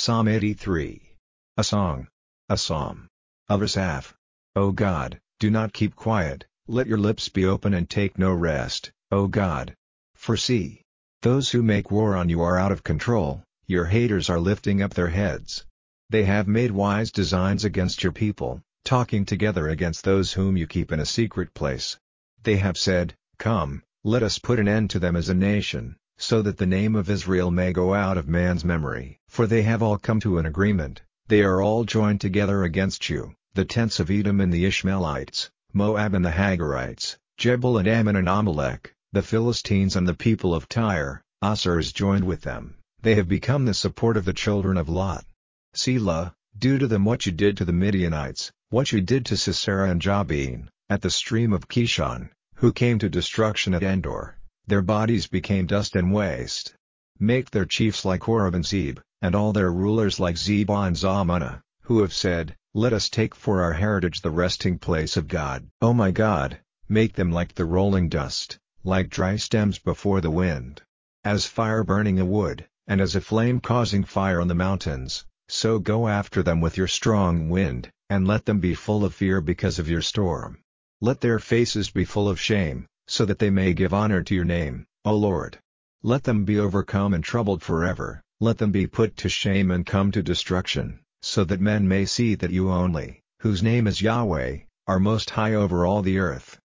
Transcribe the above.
Psalm 83. A song. A psalm. Of Asaph. O God, do not keep quiet, let your lips be open and take no rest, O God. For see. Those who make war on you are out of control, your haters are lifting up their heads. They have made wise designs against your people, talking together against those whom you keep in a secret place. They have said, Come, let us put an end to them as a nation, so that the name of Israel may go out of man's memory. For they have all come to an agreement, they are all joined together against you, the tents of Edom and the Ishmaelites, Moab and the Hagarites, Gebal and Ammon and Amalek, the Philistines and the people of Tyre, Assur is joined with them, they have become the support of the children of Lot. Selah, do to them what you did to the Midianites, what you did to Sisera and Jabin, at the stream of Kishon, who came to destruction at Endor, their bodies became dust and waste. Make their chiefs like Oreb and Zeb, and all their rulers like Zebah and Zalmunna, who have said, Let us take for our heritage the resting place of God. O my God, make them like the rolling dust, like dry stems before the wind. As fire burning a wood, and as a flame causing fire on the mountains, so go after them with your strong wind, and let them be full of fear because of your storm. Let their faces be full of shame, so that they may give honor to your name, O Lord. Let them be overcome and troubled forever, let them be put to shame and come to destruction, so that men may see that you only, whose name is Yahweh, are most high over all the earth.